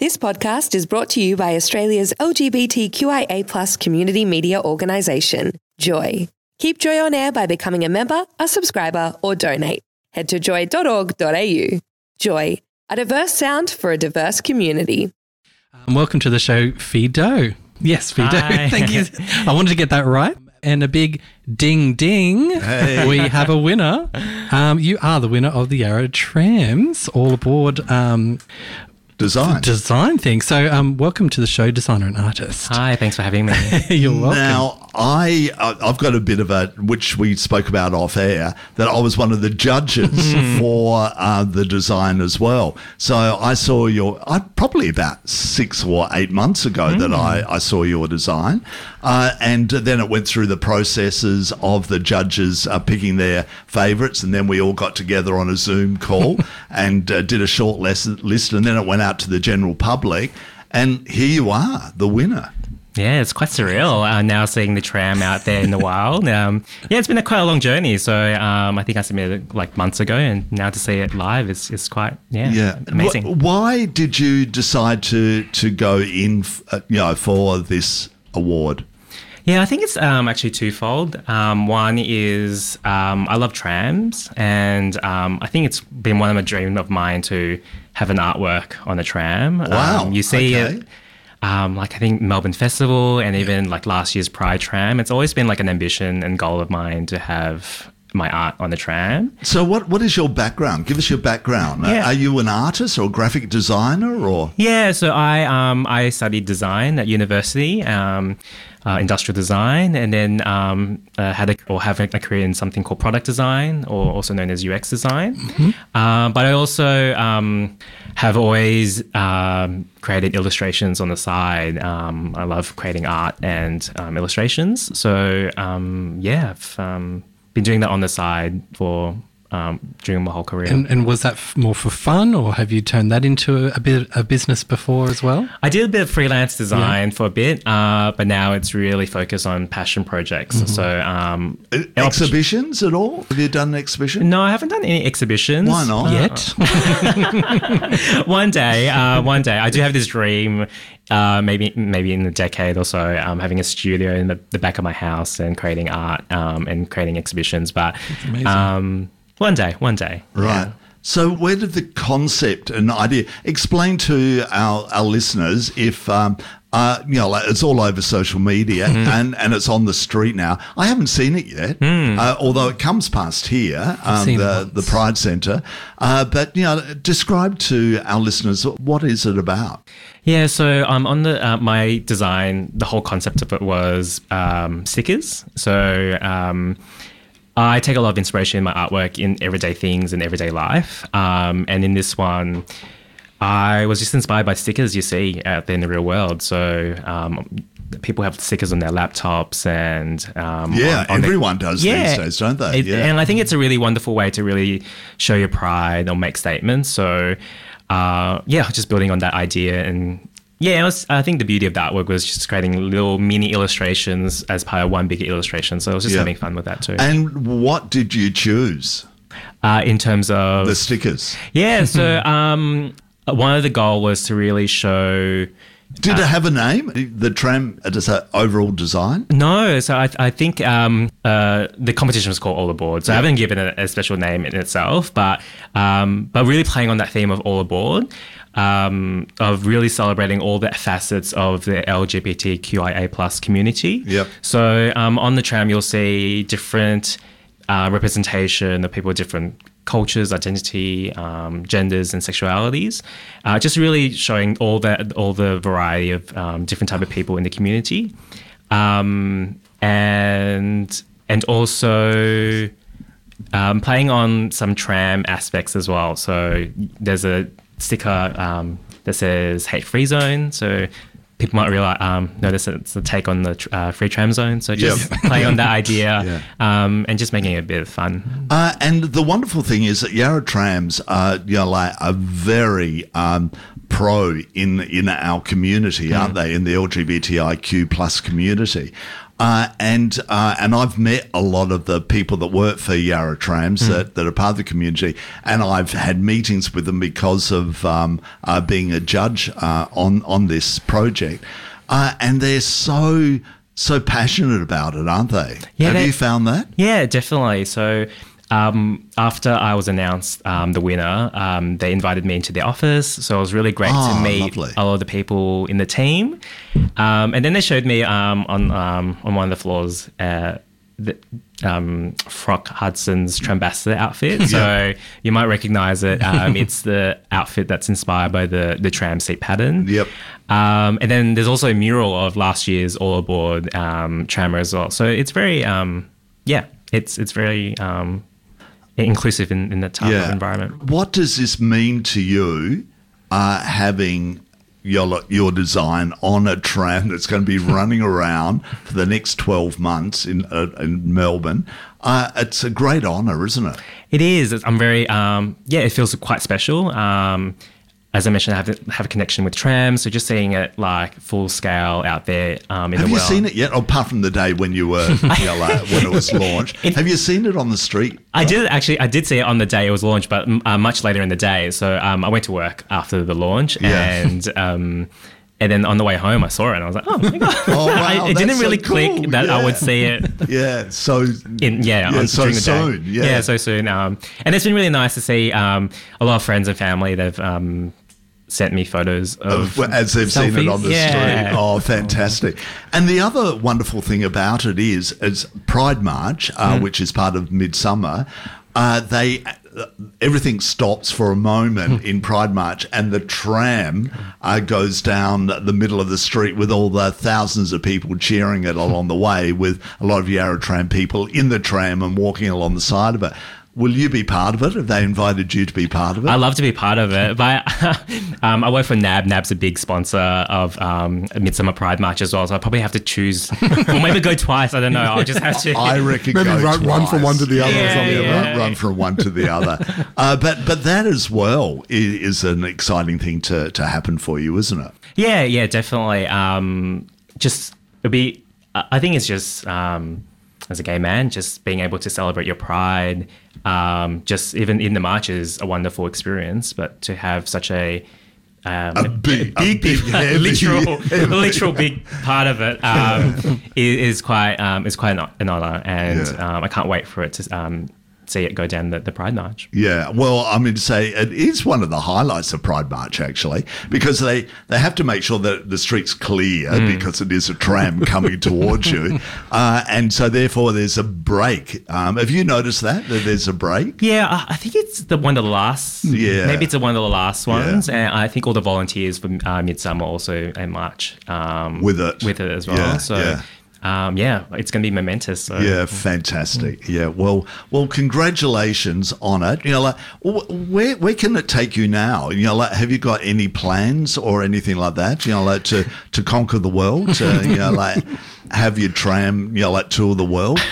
This podcast is brought to you by Australia's LGBTQIA community media organisation, Joy. Keep Joy on air by becoming a member, a subscriber, or donate. Head to joy.org.au. Joy, a diverse sound for a diverse community. Um, welcome to the show, Phi Do. Yes, Phi Do. Hi. Thank you. I wanted to get that right. And a big ding ding. Hey. We have a winner. Um, you are the winner of the Yarra Trams All Aboard um, Design. design thing. So, um, welcome to the show, designer and artist. Hi, thanks for having me. You're welcome. Now, I uh, I've got a bit of a which we spoke about off air that I was one of the judges Hmm. for uh, the design as well. So I saw your I, probably about six or eight months ago that Hmm. I, I saw your design, uh, and then it went through the processes of the judges uh, picking their favourites, and then we all got together on a Zoom call and uh, did a short lesson, list, and then it went out to the general public. And here you are, the winner. Yeah, it's quite surreal uh, now seeing the tram out there in the wild. Um, yeah, it's been a quite a long journey. So um, I think I submitted it like months ago, and now to see it live is, is quite yeah, Yeah, amazing. Wh- why did you decide to to go in, f- uh, you know, for this award? Yeah, I think it's um, actually twofold. Um, one is um, I love trams, and um, I think it's been one of my dreams of mine to have an artwork on a tram. Wow, Um, you see okay. it. Um, like I think Melbourne Festival and even like last year's Pride Tram. It's always been like an ambition and goal of mine to have my art on the tram. So, what what is your background? Give us your background. Uh, Yeah. Are you an artist or a graphic designer or? Yeah, so I um, I studied design at university, um, uh, industrial design, and then um, uh, had a, or have a, career in something called product design, or also known as UX design. Um, but I also um, have always um, created illustrations on the side. Um, I love creating art and um, illustrations. So um, yeah, I've um, been doing that on the side for um, during my whole career. and, and was that f- more for fun, or have you turned that into a bit a business before as well? I did a bit of freelance design for a bit, uh, but now it's really focused on passion projects. So, um, Uh, Exhibitions at all? Have you done an exhibition? no, I haven't done any exhibitions Why not? Yet? one day, uh, one day, I do have this dream. Uh, maybe, maybe in a decade or so, um, having a studio in the, the back of my house and creating art um, and creating exhibitions. But amazing. um, one day, one day, Right. So, where did the concept and idea explain to our, our listeners if, um, uh, you know, like it's all over social media Mm-hmm. and, and it's on the street now. I haven't seen it yet, Hmm. uh, although it comes past here, um, the, the Pride Centre. Uh, but, you know, describe to our listeners what is it about? Yeah, so um, on the uh, my design, the whole concept of it was um, stickers. So um, I take a lot of inspiration in my artwork in everyday things and everyday life. Um, and in this one, I was just inspired by stickers you see out there in the real world. So um, people have stickers on their laptops and um, Yeah, on- on their- everyone does these days, don't they? It- yeah. And I think it's a really wonderful way to really show your pride or make statements. So, uh, yeah, just building on that idea. And yeah, was, I think the beauty of that work was just creating little mini illustrations as part of one big illustration. So I was just Yeah. having fun with that too. and what did you choose? uh, in terms of The stickers. yeah, so um, one of the goal was to really show. Did it have a name? The tram, uh, does that overall design? No, so I, I think um, uh, the competition was called All Aboard. So I haven't given it a special name in itself, but um, but really playing on that theme of All Aboard, um, of really celebrating all the facets of the LGBTQIA plus community. Yep. So um, on the tram, you'll see different uh, representation of people with different cultures, identity, um, genders, and sexualities. Uh, just really showing all that, all the variety of um, different type of people in the community, um, and and also um, playing on some tram aspects as well. So there's a sticker um, that says "hate free zone." So people might realize um, notice it's a take on the tr- uh, free tram zone. So just Yep. playing on that idea Yeah. um, and just making it a bit of fun. Uh, and the wonderful thing is that Yarra Trams are, you know, like are very um, pro in in our community, aren't they? In the LGBTIQ plus community. Uh, and uh, and I've met a lot of the people that work for Yarra Trams Hmm. that, that are part of the community, and I've had meetings with them because of um, uh, being a judge uh, on on this project, uh, and they're so so passionate about it, aren't they? Yeah, Have they- you found that? Yeah, definitely. So um, after I was announced um, the winner, um, they invited me into the office. So it was really great Oh, to meet lovely. a lot of the people in the team. Um, and then they showed me um, on um, on one of the floors. Uh, the, um, Frock Hudson's Trambassador outfit. So you might recognize it. Um, it's the outfit that's inspired by the, the tram seat pattern. Yep. Um, and then there's also a mural of last year's All Aboard um, trammer as well. So it's very, um, yeah, it's it's very um, inclusive in, in that type of environment. What does this mean to you, uh, having your your design on a tram that's going to be running around for the next twelve months in uh, in Melbourne? Uh, it's a great honour, isn't it? It is. I'm very, um, yeah, it feels quite special. Um, as I mentioned, I have, have a connection with trams, so just seeing it like full scale out there um, in Have the you seen it yet? Apart from the day when you were you know, like, when it was launched, have you seen it on the street? I did actually. I did see it on the day it was launched, but uh, much later in the day. So um, I went to work after the launch, Yeah. and um, and then on the way home, I saw it, and I was like, oh my god! Oh, wow, I- it didn't so really cool. click that I would Yeah. see it. Yeah, so In, yeah, Yeah, on, so soon, Day. yeah. so soon. Um, and it's been really nice to see um, a lot of friends and family. They've um, sent me photos of. of, as they've seen it on the Yeah. street. Oh, fantastic! And the other wonderful thing about it is, is Pride March, uh, Mm. which is part of Midsumma. Uh, they uh, everything stops for a moment Mm. in Pride March, and the tram uh, goes down the middle of the street with all the thousands of people cheering it along the way, with a lot of Yarra Tram people in the tram and walking along the side of it. Will you be part of it? Have they invited you to be part of it? I love to be part of it, but um, I work for NAB. NAB's a big sponsor of um, Midsumma Pride March as well, so I probably have to choose, or maybe go twice. I don't know. I'll just have to. I reckon Maybe go run, run from one to the other or Yeah, something. Yeah, like yeah. that. run, run from one to the other. Uh, but but that as well i- is an exciting thing to, to happen for you, isn't it? Yeah, yeah, definitely. Um, just it'd be. I I think it's just um, as a gay man, just being able to celebrate your pride, um, just even in the march is a wonderful experience. But to have such a um, A big- a big, heavy- literal, heavy- literal big part of it um, is, is quite um, is quite an, an honor, and Yeah. um, I can't wait for it to um, see it go down the, the Pride March. Yeah, well, I mean to say it is one of the highlights of Pride March actually, because they they have to make sure that the street's clear because it is a tram coming towards you, uh, and so therefore there's a break. Um, have you noticed that that there's a break? Yeah, I- think it's the one of the last. Yeah. maybe it's the one of the last Yeah. ones, and I think all the volunteers for uh, Midsumma also in March um, With it. with it as well. Yeah, so yeah. Um, yeah, it's going to be momentous. So. Yeah, fantastic. Yeah, well, well, congratulations on it. You know, like, where where can it take you now? You know, like, have you got any plans or anything like that? You know, like to to conquer the world. To, you know, like have your tram. yell at like tour the world.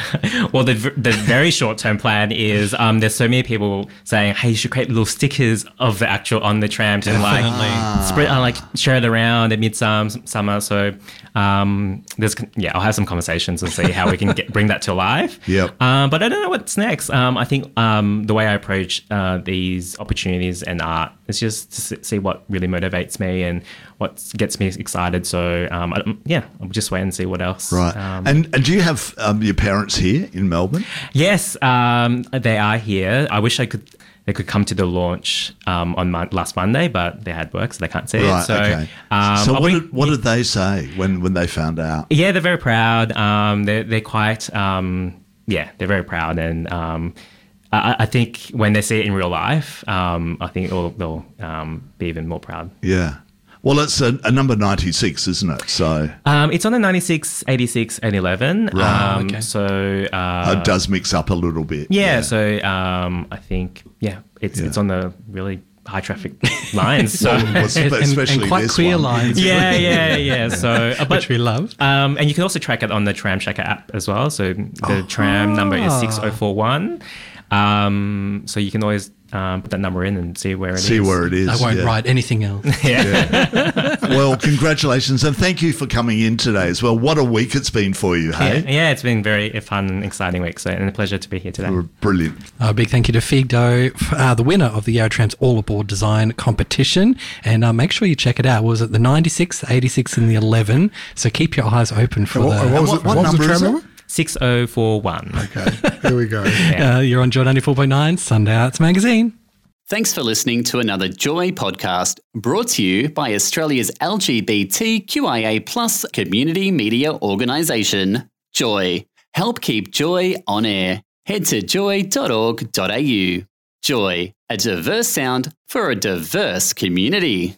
Well, the, the very short term plan is um, there's so many people saying, hey, you should create little stickers of the actual on the tram to like spread, uh, like share it around at Midsumma. So um, there's yeah, I'll have some conversations and see how we can get, bring that to life. Yep. Um, but I don't know what's next. Um, I think um, the way I approach uh, these opportunities and art is just to see what really motivates me and what gets me excited. So um, I, yeah, I'll just wait and see what else. Right. Um, and and do you have um, your parents here in Melbourne? Yes, um, they are here. I wish I could. They could come to the launch um, on mon- last Monday, but they had work, so they can't see Right. it. So, okay. um, so what bring- did, what did they say when when they found out? yeah, they're very proud. Um, they're they're quite um, yeah, they're very proud, and um, I, I think when they see it in real life, um, I think they'll, they'll um, be even more proud. Yeah. Well, it's a, a number ninety six, isn't it? So Um, it's on the 96, 86, and 11. Right. Um, Okay. So uh, it does mix up a little bit. Yeah, so um, I think yeah, it's Yeah. it's on the really high traffic lines. So Well, spe- And, and- and quite this clear one. lines. yeah, yeah, yeah. So uh, but, Which we love. Um, and you can also track it on the tramTRACKER app as well. So the tram number is six zero four one. Um, so you can always um, put that number in and see where it is. See where it is. I won't yeah. write anything else. Yeah. Well, congratulations and thank you for coming in today as well. What a week it's been for you, Yeah, hey? yeah, it's been very fun and exciting week. So, and a pleasure to be here today. Brilliant. A big thank you to Phi Do, uh, the winner of the Yarra Trams All Aboard Design competition. And uh, make sure you check it out. Was it the 96, 86, and the 11? So keep your eyes open for What, the. what was, what- it, what what was the number is it? Number? 6041. Okay, here we go. Uh, you're on Joy 94.9, Sunday Arts Magazine. Thanks for listening to another Joy podcast brought to you by Australia's LGBTQIA plus community media organisation, Joy. Help keep Joy on air. Head to joy.org.au. Joy, a diverse sound for a diverse community.